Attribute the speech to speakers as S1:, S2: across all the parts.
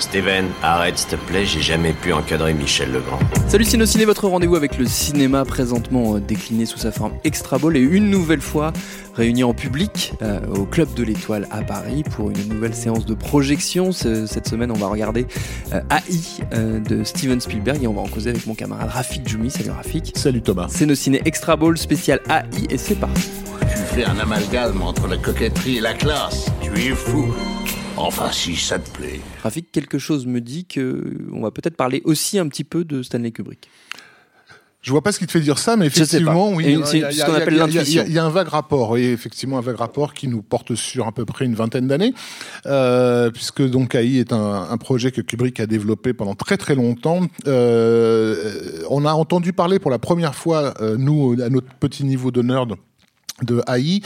S1: Steven, arrête s'il te plaît, j'ai jamais pu encadrer Michel Legrand.
S2: Salut Ciné, votre rendez-vous avec le cinéma présentement euh, décliné sous sa forme extra ball et une nouvelle fois réuni en public euh, au Club de l'Étoile à Paris pour une nouvelle séance de projection. cette semaine, on va regarder euh, AI de Steven Spielberg et on va en causer avec mon camarade Rafik Djoumi. Salut Rafik.
S3: Salut Thomas.
S2: C'est nos ciné extra ball spécial AI et c'est parti.
S4: Tu fais un amalgame entre la coquetterie et la classe. Tu es fou. Enfin, si ça te plaît.
S2: Rafik, quelque chose me dit que on va peut-être parler aussi un petit peu de Stanley Kubrick.
S3: Je vois pas ce qui te fait dire ça, mais effectivement, oui,
S2: il
S3: y, a un vague rapport, et effectivement un vague rapport qui nous porte sur à peu près une vingtaine d'années, euh, puisque donc AI est un, projet que Kubrick a développé pendant très très longtemps. Euh, on a entendu parler pour la première fois, euh, nous, à notre petit niveau de nerd, de AI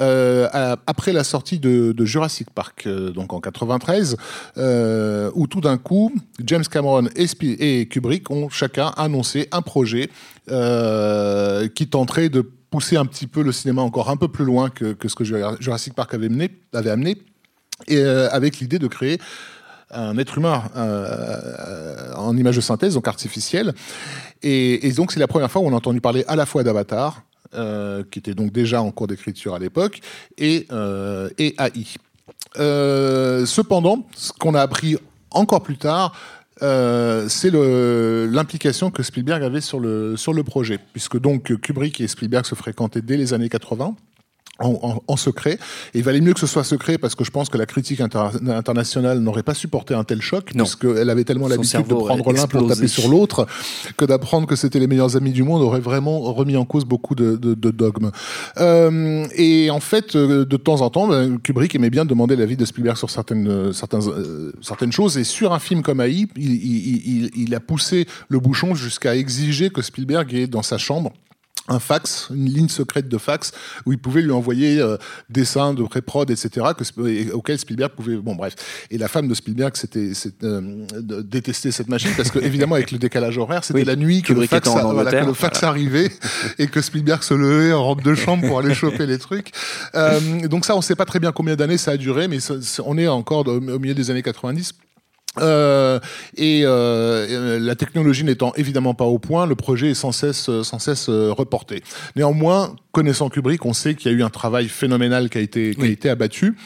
S3: euh, après la sortie de, Jurassic Park euh, donc en 93 euh, où tout d'un coup James Cameron et, Kubrick ont chacun annoncé un projet qui tenterait de pousser un petit peu le cinéma encore un peu plus loin que, ce que Jurassic Park avait, avait amené et avec l'idée de créer un être humain en image de synthèse, donc artificielle. Et, et donc c'est la première fois où on a entendu parler à la fois d'Avatar, euh, qui était donc déjà en cours d'écriture à l'époque, et, euh, et AI. Euh, cependant, ce qu'on a appris encore plus tard, c'est l'implication que Spielberg avait sur le, sur le projet, puisque donc Kubrick et Spielberg se fréquentaient dès les années 80 en, secret. Et il valait mieux que ce soit secret parce que je pense que la critique internationale n'aurait pas supporté un tel choc, parce qu'elle avait tellement l'habitude de prendre l'un pour taper sur l'autre, que d'apprendre que c'était les meilleurs amis du monde aurait vraiment remis en cause beaucoup de, dogmes. Euh, et en fait, euh, de temps en temps, ben, Kubrick aimait bien demander l'avis de Spielberg sur certaines, euh, certaines, certaines choses. Et sur un film comme AI, il, il, il a poussé le bouchon jusqu'à exiger que Spielberg ait dans sa chambre un fax, une ligne secrète de fax où il pouvait lui envoyer euh, dessins de pré-prod, etc., que, auquel Spielberg pouvait. Bon, bref. Et la femme de Spielberg, c'était euh, détestait cette machine parce que évidemment avec le décalage horaire, c'était la nuit que le fax, le fax arrivait et que Spielberg se levait en robe de chambre pour aller choper les trucs. Euh, donc ça, on ne sait pas très bien combien d'années ça a duré, mais on est encore au milieu des années 90. Euh, et euh, la technologie n'étant évidemment pas au point, le projet est sans cesse, sans cesse euh, reporté. Néanmoins, connaissant Kubrick, on sait qu'il y a eu un travail phénoménal qui a été, qui a été abattu.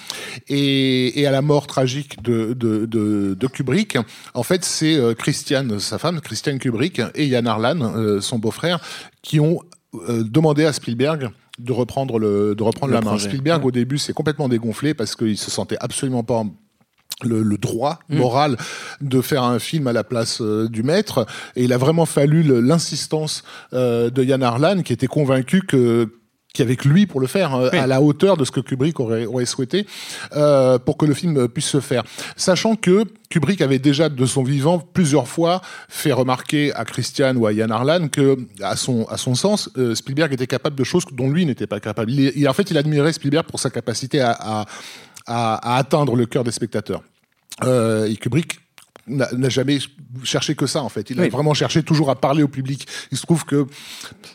S3: Et, et, à la mort tragique de, de, de, de Kubrick, en fait, c'est euh, Christiane, sa femme, Christiane Kubrick, et Yann Arlan, euh, son beau-frère, qui ont demandé à Spielberg de reprendre le de reprendre la main. Spielberg au début s'est complètement dégonflé parce qu'il se sentait absolument pas le, droit mm. moral de faire un film à la place euh, du maître. Et il a vraiment fallu l'insistance euh, de Yann Arlan, qui était convaincu que qu'avec lui pour le faire euh, à la hauteur de ce que Kubrick aurait, aurait souhaité pour que le film puisse se faire. Sachant que Kubrick avait déjà de son vivant plusieurs fois fait remarquer à Christian ou à Yann Arlan que à son à son sens Spielberg était capable de choses dont lui n'était pas capable. Il, en fait il admirait Spielberg pour sa capacité à à, atteindre le cœur des spectateurs. Euh, et Kubrick n'a jamais cherché que ça en fait. Il a vraiment cherché toujours à parler au public. Il se trouve que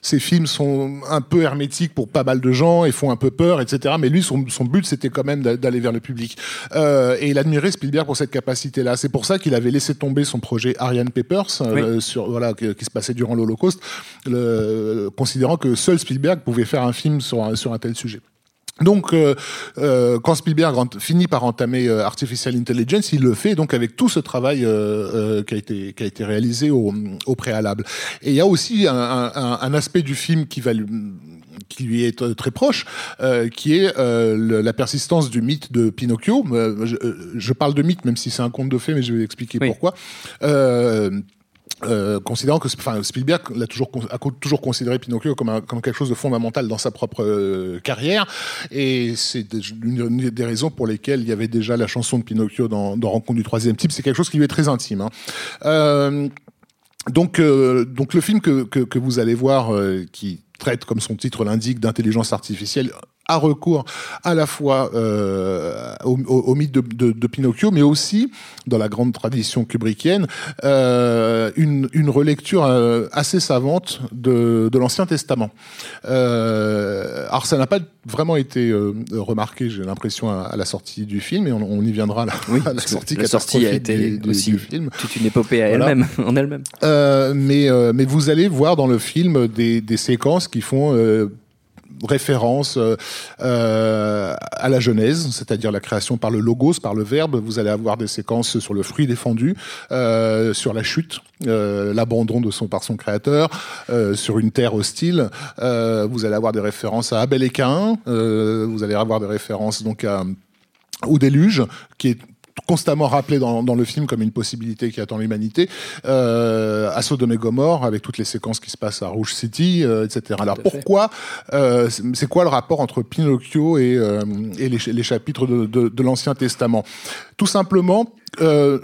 S3: ces films sont un peu hermétiques pour pas mal de gens et font un peu peur, etc. Mais lui, son, but, c'était quand même d'aller vers le public. Euh, et il admirait Spielberg pour cette capacité-là. C'est pour ça qu'il avait laissé tomber son projet Ariane Papers, euh, sur, voilà, qui, se passait durant l'Holocauste, considérant que seul Spielberg pouvait faire un film sur sur un tel sujet. Donc, euh, euh, quand Spielberg finit par entamer euh, Artificial Intelligence, il le fait donc avec tout ce travail qui a été qui a été réalisé au, au préalable. Et il y a aussi un, un, un, aspect du film qui va lui, qui lui est très proche, qui est la persistance du mythe de Pinocchio. Je, je, parle de mythe, même si c'est un conte de fées, mais je vais expliquer pourquoi. Euh, considérant que enfin, Spielberg l'a toujours, a toujours considéré Pinocchio comme, quelque chose de fondamental dans sa propre euh, carrière, et c'est une des raisons pour lesquelles il y avait déjà la chanson de Pinocchio dans, Rencontre du troisième type. C'est quelque chose qui lui est très intime. Hein. Euh, donc, donc le film que, que, vous allez voir, qui traite, comme son titre l'indique, d'intelligence artificielle, a recours à la fois euh, au, au- au mythe de, de- de Pinocchio, mais aussi, dans la grande tradition kubrickienne, euh, une, une relecture euh, assez savante de, de l'Ancien Testament. Euh, alors ça n'a pas vraiment été euh, remarqué, j'ai l'impression, à, à la sortie du film, et on, on y viendra là,
S2: Oui,
S3: à la sortie
S2: la sortie a été
S3: du- du-
S2: aussi
S3: du film.
S2: toute une épopée à
S3: Voilà.
S2: elle-même, en elle-même.
S3: Euh, mais, euh, mais vous allez voir dans le film des, des séquences qui font euh, référence euh, euh, à la Genèse, c'est-à-dire la création par le logos, par le verbe. Vous allez avoir des séquences sur le fruit défendu, euh, sur la chute, l'abandon de son par son créateur, sur une terre hostile. Vous allez avoir des références à Abel et Caïn. vous allez avoir des références donc au déluge, qui est constamment rappelé dans, dans le film comme une possibilité qui attend l'humanité, euh, Sodome et Gomorre, avec toutes les séquences qui se passent à Rouge City, euh, etc. Alors pourquoi, euh, c'est c'est quoi le rapport entre Pinocchio et, euh, et les, les chapitres de, de- de l'Ancien Testament? Tout simplement, euh,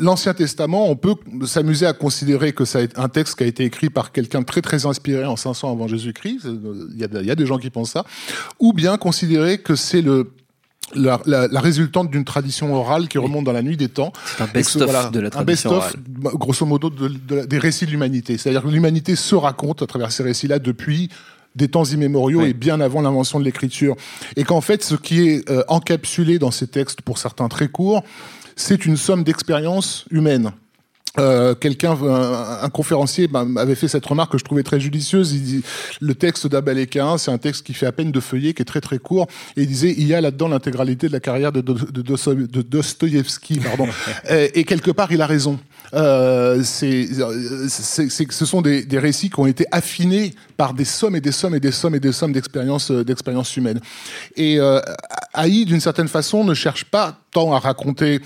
S3: L'Ancien Testament, on peut s'amuser à considérer que ça est un texte qui a été écrit par quelqu'un de très très inspiré en 500 avant Jésus-Christ. Il y, a, il y a des gens qui pensent ça. Ou bien considérer que c'est le la, la- la résultante d'une tradition orale qui remonte dans la nuit des temps.
S2: C'est un best-of
S3: voilà,
S2: de la
S3: un
S2: tradition
S3: best-of, bah, grosso modo, de- de la- des récits de l'humanité. C'est-à-dire que l'humanité se raconte à travers ces récits-là depuis des temps immémoriaux
S2: Oui.
S3: et bien avant l'invention de l'écriture. Et qu'en fait, ce qui est euh, encapsulé dans ces textes, pour certains très courts, c'est une somme d'expériences humaines. Euh, quelqu'un, un, un conférencier ben, avait fait cette remarque que je trouvais très judicieuse. Il dit, le texte Caïn, c'est un texte qui fait à peine de feuillet, qui est très très court. Et il disait, il y a là-dedans l'intégralité de la carrière de, de, de, Dosto- de Dostoïevski, pardon. et, et quelque part, il a raison. Euh, c'est, c'est, c'est ce sont des, des récits qui ont été affinés par des sommes et des sommes et des sommes et des sommes d'expériences euh, d'expériences humaines. Et euh, Haï, d'une certaine façon, ne cherche pas tant à raconter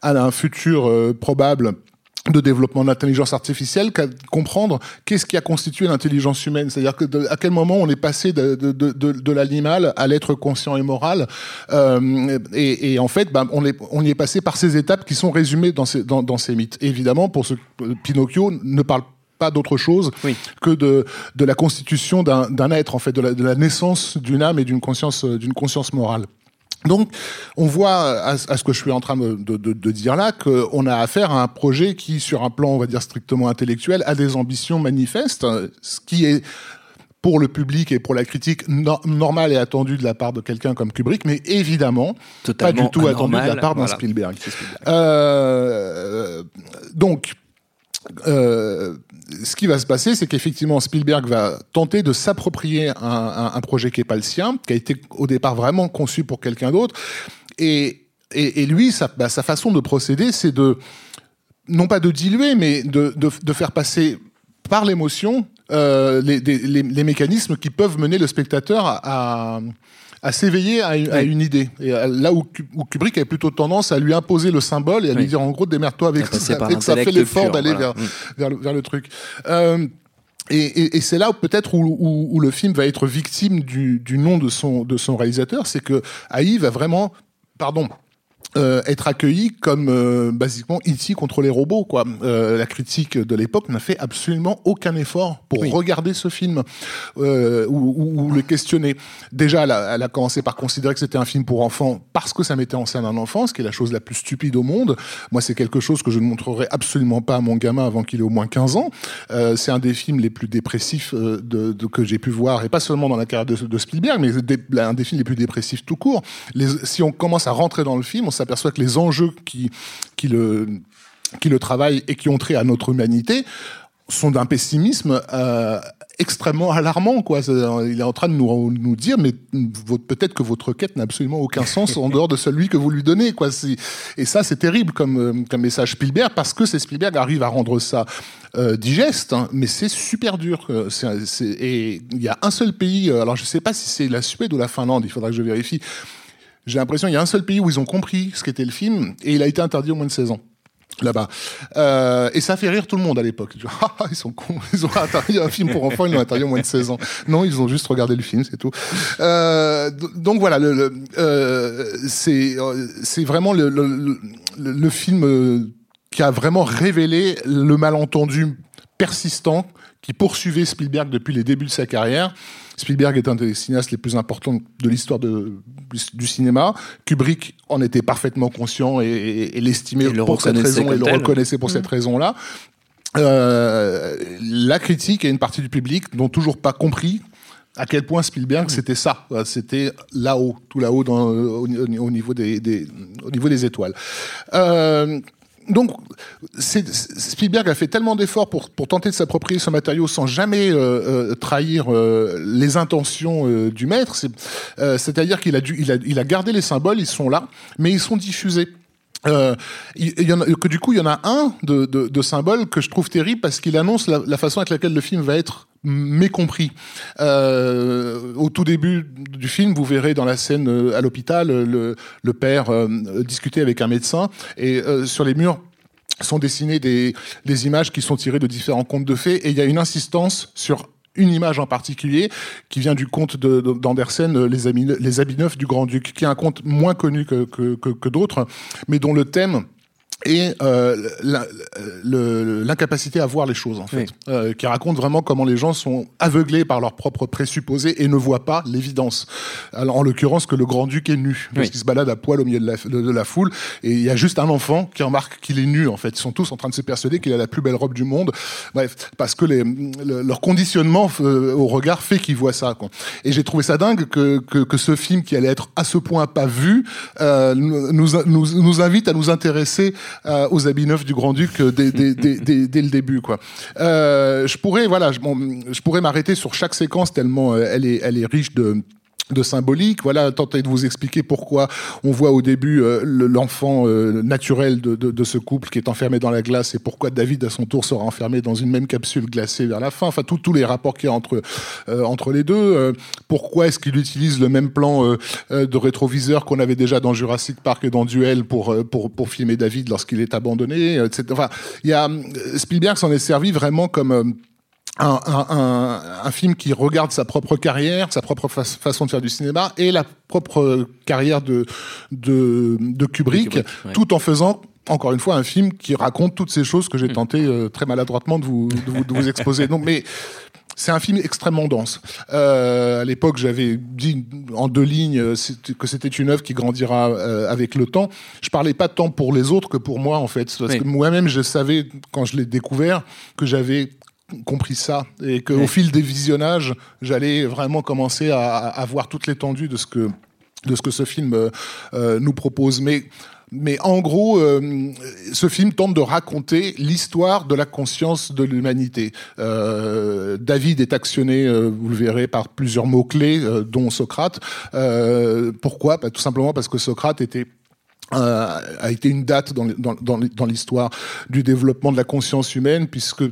S3: à un futur euh, probable de développement de l'intelligence artificielle qu'à comprendre qu'est-ce qui a constitué l'intelligence humaine. C'est-à-dire que de- à quel moment on est passé de, de, de, de, l'animal à l'être conscient et moral. Euh, et, et en fait, ben, on, est, on y est passé par ces étapes qui sont résumées dans ces, dans, dans ces mythes. Évidemment, pour ce Pinocchio ne parle pas d'autre chose
S2: Oui.
S3: que de, de la constitution d'un d'un être, en fait, de la, de la naissance d'une âme et d'une conscience, d'une conscience morale. Donc, on voit à, à ce que je suis en train de, de, de- de dire là qu'on a affaire à un projet qui, sur un plan, on va dire strictement intellectuel, a des ambitions manifestes, ce qui est pour le public et pour la critique no- normal et attendu de la part de quelqu'un comme Kubrick, mais évidemment
S2: Totalement
S3: pas du tout attendu de la part d'un
S2: voilà.
S3: Spielberg.
S2: Spielberg.
S3: Euh, donc, euh, ce qui va se passer, c'est qu'effectivement Spielberg va tenter de s'approprier un, projet qui n'est pas le sien, qui a été au départ vraiment conçu pour quelqu'un d'autre, et, lui, sa, bah, sa façon de procéder, c'est de non pas de diluer, mais de, faire passer par l'émotion euh, les, mécanismes qui peuvent mener le spectateur à, à s'éveiller à, une- à
S2: Oui.
S3: une idée. Et euh, là où, où Kubrick avait plutôt tendance à lui imposer le symbole et à lui
S2: Oui.
S3: dire en gros démerde-toi avec
S2: À passer
S3: ça,
S2: par
S3: fait que ça fait l'effort d'aller
S2: voilà.
S3: vers,
S2: Mm.
S3: vers, le, vers le truc. Euh, et, et, et c'est là peut-être où, où, où le film va être victime du, du nom de son, de son réalisateur, c'est que Haï va vraiment, pardon, euh, être accueilli comme euh, basiquement E.T. contre les robots. Quoi. Euh, la critique de l'époque n'a fait absolument aucun effort pour
S2: Oui.
S3: regarder ce film euh, ou, ou- ou le questionner. Déjà, elle a, elle a commencé par considérer que c'était un film pour enfants parce que ça mettait en scène un enfant, ce qui est la chose la plus stupide au monde. Moi, c'est quelque chose que je ne montrerai absolument pas à mon gamin avant qu'il ait au moins 15 ans. Euh, c'est un des films les plus dépressifs de, de- que j'ai pu voir, et pas seulement dans la carrière de, de Spielberg, mais des- un des films les plus dépressifs tout court. Les, si on commence à rentrer dans le film, on s'aperçoit que les enjeux qui, qui, le, qui le travaillent et qui ont trait à notre humanité sont d'un pessimisme euh, extrêmement alarmant. Quoi. C'est- Il est en train de nous, nous dire, mais peut-être que votre quête n'a absolument aucun sens en dehors de celui que vous lui donnez. Quoi. Et ça, c'est terrible comme, euh, comme message Spielberg, parce que c'est Spielberg arrive à rendre ça euh, digeste, hein, mais c'est super dur. euh, et il y a un seul pays, euh, alors je sais pas si c'est la Suède ou la Finlande, il faudra que je vérifie. J'ai l'impression qu'il y a un seul pays où ils ont compris ce qu'était le film, et il a été interdit au moins de 16 ans là-bas. Euh, et ça fait rire tout le monde à l'époque. Dis, Ah, ils sont cons, ils ont interdit un film pour enfants, ils l'ont interdit au moins de 16 ans. Non, ils ont juste regardé le film, c'est tout. Euh, donc voilà, le, le- euh, c'est euh, c'est vraiment le, le, le- le film euh, qui a vraiment révélé le malentendu persistant qui poursuivait Spielberg depuis les débuts de sa carrière. Spielberg est un des cinéastes les plus importants de l'histoire du cinéma. Kubrick en était parfaitement conscient et, l'estimait pour cette raison et le reconnaissait pour cette mmh. raison-là. Euh, la critique et une partie du public n'ont toujours pas compris à quel point Spielberg c'était ça, c'était là-haut, tout là-haut au, au, niveau des, des, au niveau des étoiles. Euh, donc, Spielberg a fait tellement d'efforts pour, pour, tenter de s'approprier ce matériau sans jamais euh, euh trahir euh, les intentions euh, du maître. C'est-à-dire qu'il a, il a, il a gardé les symboles, ils sont là, mais ils sont diffusés. Euh, il, y en a, que du coup, il y en a un de, de, de que je trouve terrible parce qu'il annonce la, la, façon avec laquelle le film va être mécompris. Euh, au tout début du film, vous verrez dans la scène euh, à l'hôpital le, le, père euh, discuter avec un médecin et euh, sur les murs sont dessinées des, images qui sont tirées de différents contes de fées et il y a une insistance sur une image en particulier qui vient du conte d'Andersen, euh, les, habits neufs du Grand-Duc, qui est un conte moins connu que, que d'autres, mais dont le thème et euh, l'incapacité à voir les choses en fait, euh, qui raconte vraiment comment les gens sont aveuglés par leurs propres présupposés et ne voient pas l'évidence. Alors en l'occurrence que le grand duc est nu parce qu'il se balade à poil au milieu de la, de, la, foule et il y a juste un enfant qui remarque qu'il est nu en fait. Ils sont tous en train de se persuader qu'il a la plus belle robe du monde. Bref, parce que les, leur conditionnement euh, au regard fait qu'ils voient ça. Quoi. Et j'ai trouvé ça dingue que, que, que, ce film qui allait être à ce point pas vu euh, nous, nous, nous invite à nous intéresser euh, aux habits neufs du Grand-Duc euh, dès, dès, le début. Quoi. Euh, je pourrais, voilà, je, je pourrais m'arrêter sur chaque séquence tellement elle est, elle est riche de de symbolique. Voilà, tenter de vous expliquer pourquoi on voit au début euh, l'enfant euh, naturel de, de, de, ce couple qui est enfermé dans la glace et pourquoi David à son tour sera enfermé dans une même capsule glacée vers la fin. Enfin, tous les rapports qu'il y a entre euh, entre les deux. pourquoi est-ce qu'il utilise le même plan de rétroviseur qu'on avait déjà dans Jurassic Park et dans Duel pour pour pour filmer David lorsqu'il est abandonné. Etc. Enfin, il y a Spielberg s'en est servi vraiment comme un, un, un, film qui regarde sa propre carrière, sa propre façon de faire du cinéma et la propre carrière de, de, de Kubrick, tout en faisant encore une fois un film qui raconte toutes ces choses que j'ai mm. tenté euh, très maladroitement de vous, de vous, de vous exposer. Donc, mais c'est un film extrêmement dense. Euh, à l'époque, j'avais dit en deux lignes euh, que c'était une œuvre qui grandira euh, avec le temps. Je parlais pas tant pour les autres que pour moi, en fait, parce que moi-même, je savais quand je l'ai découvert que j'avais compris ça et qu'au fil des visionnages, j'allais vraiment commencer à, à, voir toute l'étendue de ce que de ce que ce film euh, euh nous propose. Mais mais en gros, euh, ce film tente de raconter l'histoire de la conscience de l'humanité. Euh, David est actionné, euh, vous le verrez, par plusieurs mots-clés, dont Socrate. pourquoi? Bah, Tout simplement parce que Socrate était a été une date dans, dans, dans l'histoire du développement de la conscience humaine, puisque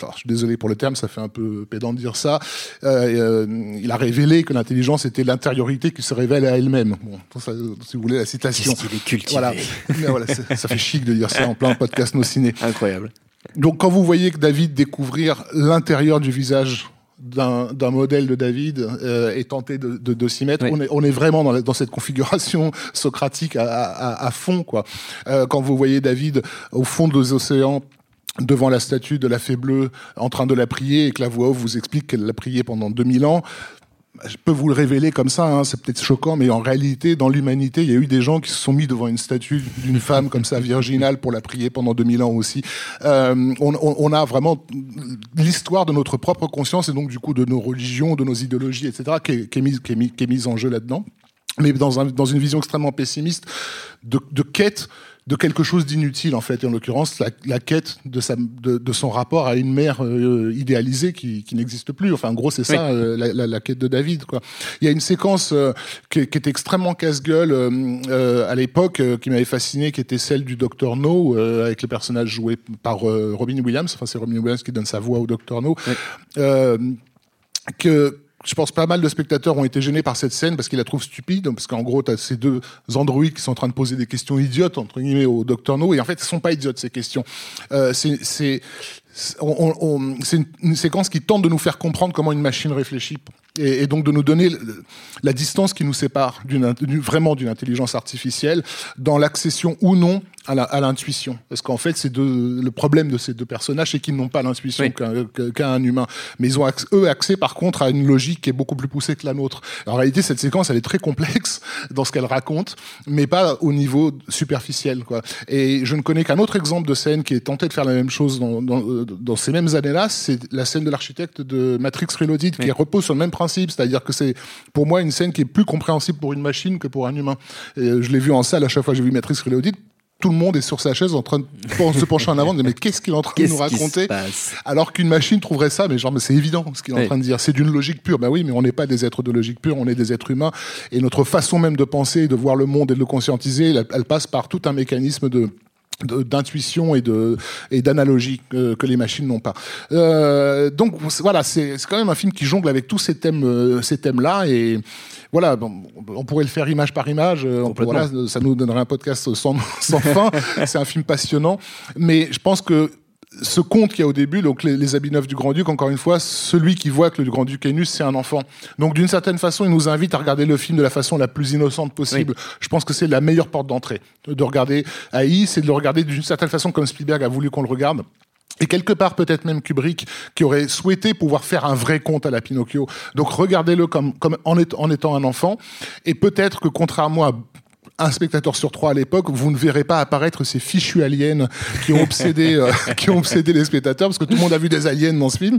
S3: je suis désolé pour le terme, ça fait un peu pédant de dire ça. Euh, euh, il a révélé que l'intelligence était l'intériorité qui se révèle à elle-même. Bon, ça, si vous voulez la citation.
S2: Voilà,
S3: voilà ça fait chic de dire ça en plein podcast nos ciné.
S2: Incroyable.
S3: Donc quand vous voyez que David découvrir l'intérieur du visage d'un modèle de David euh, et tenter de, de, de s'y mettre. On, est, on, est, vraiment dans, dans cette configuration socratique à, à, à fond. Quoi. Euh, quand vous voyez David au fond des océans devant la statue de la fée bleue en train de la prier et que la voix off vous explique qu'elle l'a prié pendant 2000 ans, je peux vous le révéler comme ça, hein, c'est peut-être choquant, mais en réalité, dans l'humanité, il y a eu des gens qui se sont mis devant une statue d'une femme comme ça, virginale, pour la prier pendant 2000 ans aussi. Euh, on, a vraiment l'histoire de notre propre conscience et donc du coup de nos religions, de nos idéologies, etc., qui est, mise, en jeu là-dedans. Mais dans, un, dans une vision extrêmement pessimiste de quête de quelque chose d'inutile en fait, et en l'occurrence la, la, quête de, sa, de, de, son rapport à une mère euh, idéalisée qui, qui n'existe plus. Enfin, en gros, c'est ça euh, la, la, la, quête de David. Quoi. Il y a une séquence euh, qui, qui, est extrêmement casse-gueule euh, à l'époque, qui m'avait fasciné, qui était celle du Docteur No, avec les personnages joués par Robin Williams. Enfin, c'est Robin Williams qui donne sa voix au Docteur No. que je pense pas mal de spectateurs ont été gênés par cette scène parce qu'ils la trouvent stupide, parce qu'en gros, tu as ces deux androïdes qui sont en train de poser des questions idiotes, entre guillemets, au Docteur No, et en fait, ce sont pas idiotes, ces questions. Euh, c'est une, séquence qui tente de nous faire comprendre comment une machine réfléchit et, et donc de nous donner la distance qui nous sépare d'une vraiment d'une intelligence artificielle dans l'accession ou non à l'intuition. Parce qu'en fait, c'est le problème de ces deux personnages, c'est qu'ils n'ont pas l'intuition qu'un humain. Mais ils ont, eux, accès par contre à une logique qui est beaucoup plus poussée que la nôtre. En réalité, cette séquence, elle est très complexe dans ce qu'elle raconte, mais pas au niveau superficiel. Quoi. Et je ne connais qu'un autre exemple de scène qui est tenté de faire la même chose dans, dans, ces mêmes années-là, c'est la scène de l'architecte de Matrix Reloaded, qui repose sur le même principe, c'est-à-dire que c'est pour moi une scène qui est plus compréhensible pour une machine que pour un humain. Et je l'ai vu en salle à chaque fois que j'ai vu Matrix Reloaded tout le monde est sur sa chaise en train de se pencher en avant, de mais qu'est-ce qu'il est en train de nous raconter Alors qu'une machine trouverait ça, mais genre, mais c'est évident ce qu'il est en train de dire. C'est d'une logique pure. Bah oui, mais on n'est pas des êtres de logique pure, on est des êtres humains. Et notre façon même de penser, de voir le monde et de le conscientiser, elle, passe par tout un mécanisme de d'intuition et de et d'analogie que, les machines n'ont pas. Euh, donc voilà, c'est quand même un film qui jongle avec tous ces thèmes euh, ces thèmes là et voilà, on pourrait le faire image par image. Euh, voilà, ça nous donnerait un podcast sans, sans fin. C'est un film passionnant. Mais je pense que ce conte qu'il y a au début, donc les, habits neufs du Grand-Duc, encore une fois, celui qui voit que le Grand-Duc est nu, c'est un enfant. Donc d'une certaine façon, il nous invite à regarder le film de la façon la plus innocente possible. Je pense que c'est la meilleure porte d'entrée de regarder AI, c'est de le regarder d'une certaine façon comme Spielberg a voulu qu'on le regarde. Et quelque part, peut-être même Kubrick, qui aurait souhaité pouvoir faire un vrai conte à la Pinocchio. Donc regardez-le comme, comme en, en étant un enfant. Et peut-être que contrairement à un spectateur sur trois à l'époque, vous ne verrez pas apparaître ces fichus aliens qui ont obsédé, euh, qui ont obsédé les spectateurs, parce que tout le monde a vu des aliens dans ce film.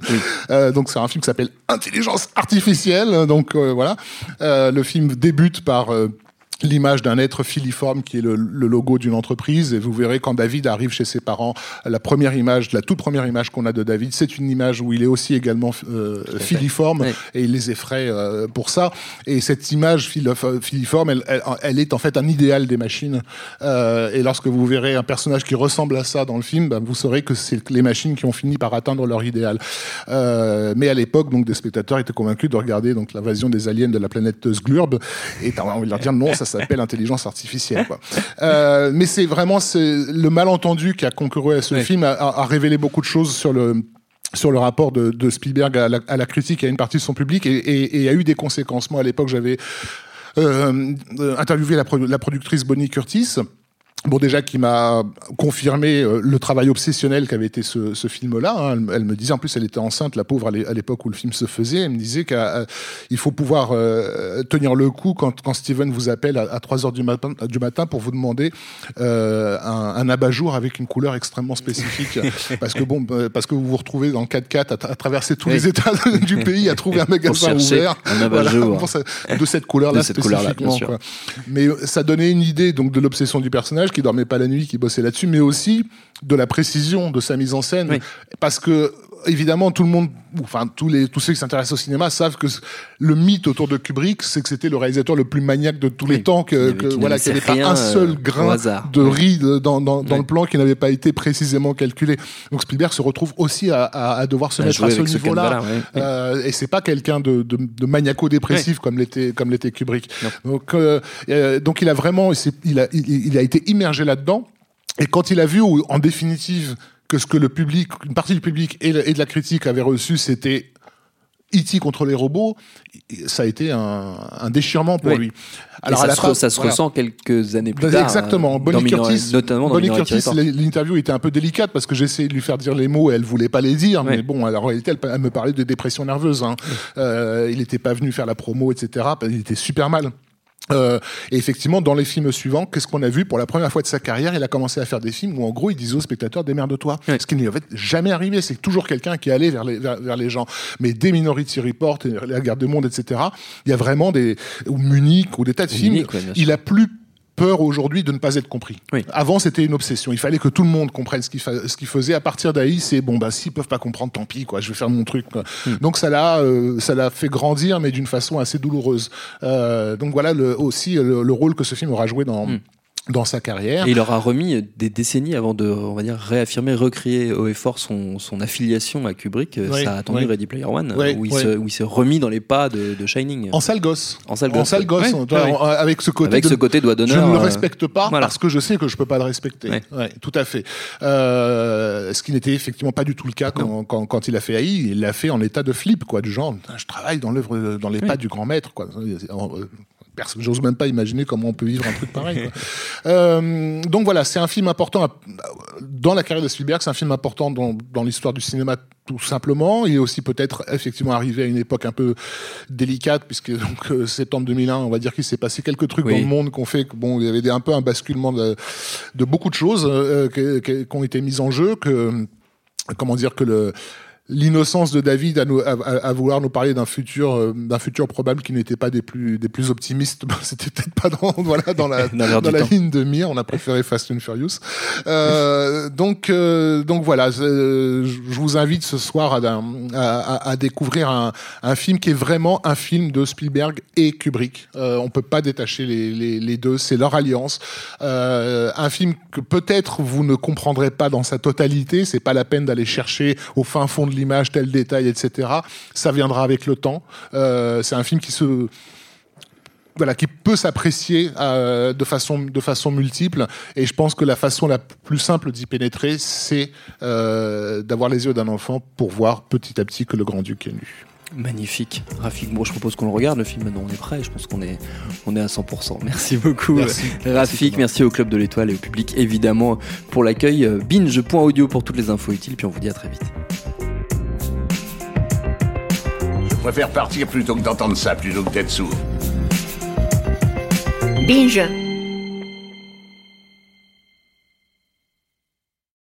S3: Euh, donc c'est un film qui s'appelle Intelligence artificielle. Donc euh, voilà, le film débute par l'image d'un être filiforme qui est le, logo d'une entreprise. Et vous verrez quand David arrive chez ses parents la première image la toute première image qu'on a de David c'est une image où il est aussi également euh, filiforme et il les effraie euh, pour ça. Et cette image filiforme elle, elle, est en fait un idéal des machines. Euh, et lorsque vous verrez un personnage qui ressemble à ça dans le film ben, vous saurez que c'est les machines qui ont fini par atteindre leur idéal. Mais à l'époque donc des spectateurs étaient convaincus de regarder donc l'invasion des aliens de la planète Sglurb. Et t'as envie de leur dire non ça ça s'appelle intelligence artificielle. Euh, mais c'est vraiment le malentendu qui a concouru à ce film a, révélé beaucoup de choses sur le sur le rapport de, Spielberg à la, critique et à une partie de son public et, et, a eu des conséquences. Moi, à l'époque, j'avais euh, interviewé la, la, productrice Bonnie Curtis Bon, déjà, qui m'a confirmé euh, le travail obsessionnel qu'avait été ce, ce film-là. Hein. Elle, me disait, en plus, elle était enceinte, la pauvre, à l'époque où le film se faisait. Elle me disait qu'il faut pouvoir euh, tenir le coup quand, quand Steven vous appelle à, 3 heures du matin, du matin pour vous demander euh, un, un abat-jour avec une couleur extrêmement spécifique. parce que bon, parce que vous vous retrouvez dans le 4x4 à, traverser tous les états du pays à trouver un magasin ouvert.
S2: Un abat-jour.
S3: de cette couleur-là spécifiquement. Couleur Mais ça donnait une idée donc de l'obsession du personnage qui dormait pas la nuit, qui bossait là-dessus, mais aussi de la précision de sa mise en scène. Parce que, évidemment, tout le monde, enfin, tous, les, tous ceux qui s'intéressent au cinéma savent que le mythe autour de Kubrick, c'est que c'était le réalisateur le plus maniaque de tous les temps, que, voilà, qu'il n'y avait pas un seul euh, grain de riz dans, dans, dans le plan qui n'avait pas été précisément calculé. Donc Spielberg se retrouve aussi à, à, devoir se mettre à ce niveau-là. Euh, et c'est pas quelqu'un de, de, de maniaco-dépressif comme l'était comme l'était Kubrick. Donc, euh, euh, donc il a vraiment, il a, il, il a été immergé là-dedans. Et quand il a vu, en définitive, que ce que le public, une partie du public et, de la critique avaient reçu, c'était E.T. contre les robots, ça a été un, déchirement pour lui.
S2: Alors ça, se, ça se ressent quelques années plus tard.
S3: Exactement. Bonnie Curtis, notamment Bonnie Curtis, l'interview était un peu délicate parce que j'essayais de lui faire dire les mots et elle voulait pas les dire. Mais bon, alors, en réalité, elle, me parlait de dépression nerveuse. Hein. Euh, il n'était pas venu faire la promo, etc. Il était super mal. Euh, et effectivement, dans les films suivants, qu'est-ce qu'on a vu Pour la première fois de sa carrière, il a commencé à faire des films où, en gros, il disait aux spectateurs démerde-toi. Ce qui n'y avait jamais arrivé. C'est toujours quelqu'un qui allait vers les, vers, les gens. Mais des Minority Report, la Garde du Monde, etc., il y a vraiment des. ou Munich, ou des tas de films. il a plus peur aujourd'hui de ne pas être compris. Avant, c'était une obsession. Il fallait que tout le monde comprenne ce qu'il ce faisait. À partir d'ahí, c'est bon, bah s'ils peuvent pas comprendre, tant pis, quoi. Je vais faire mon truc. Hmm. Donc ça l'a, euh, ça l'a fait grandir, mais d'une façon assez douloureuse. Euh, donc voilà le, aussi le, rôle que ce film aura joué dans. Hmm dans sa carrière.
S2: Et il aura remis des décennies avant de, on va dire, réaffirmer, recréer haut et fort son, son affiliation à Kubrick. ça a attendu Ready Player One, où, il s'est remis dans les pas de, Shining.
S3: En sale gosse.
S2: En sale gosse.
S3: En sale gosse, avec ce côté.
S2: Avec ce côté doigt d'honneur.
S3: Je ne le euh, respecte pas parce que je sais que je peux pas le respecter. tout à fait. Euh, ce qui n'était effectivement pas du tout le cas quand, quand, quand, il a fait AI. Il l'a fait en état de flip, quoi, du genre, je travaille dans l'œuvre, dans les pas du grand maître, quoi j'ose même pas imaginer comment on peut vivre un truc pareil. Euh, donc voilà, c'est un film important dans la carrière de Spielberg, c'est un film important dans, dans l'histoire du cinéma tout simplement. Il est aussi peut-être effectivement arrivé à une époque un peu délicate, puisque donc euh, septembre 2001, on va dire qu'il s'est passé quelques trucs dans le monde qu'on fait que bon, il y avait un peu un basculement de, de beaucoup de choses euh, qui, qui ont été mises en jeu, que comment dire que le l'innocence de David à, nous, à, vouloir nous parler d'un futur, euh, d'un futur probable qui n'était pas des plus, des plus optimistes. C'était peut-être pas dans, voilà, dans la, dans la ligne de mire. On a préféré Fast and Furious. Euh, donc, euh, donc voilà, je vous invite ce soir à, à, à découvrir un, un, film qui est vraiment un film de Spielberg et Kubrick. Euh, on peut pas détacher les, les, les deux. C'est leur alliance. Euh, un film que peut-être vous ne comprendrez pas dans sa totalité. C'est pas la peine d'aller chercher au fin fond de l'image, tel détail, etc. Ça viendra avec le temps. Euh, c'est un film qui se voilà, qui peut s'apprécier euh, de façon de façon multiple. Et je pense que la façon la plus simple d'y pénétrer, c'est euh, d'avoir les yeux d'un enfant pour voir petit à petit que le grand duc est nu.
S2: Magnifique. Rafik, bon, je propose qu'on le regarde, le film, maintenant on est prêt, je pense qu'on est, on est à 100%. Merci beaucoup merci. Rafik, merci, au Club de l'Étoile et au public évidemment pour l'accueil. Binge.audio pour toutes les infos utiles, puis on vous dit à très vite.
S4: Je préfère partir plutôt que d'entendre ça, plutôt que d'être sourd.
S5: Binge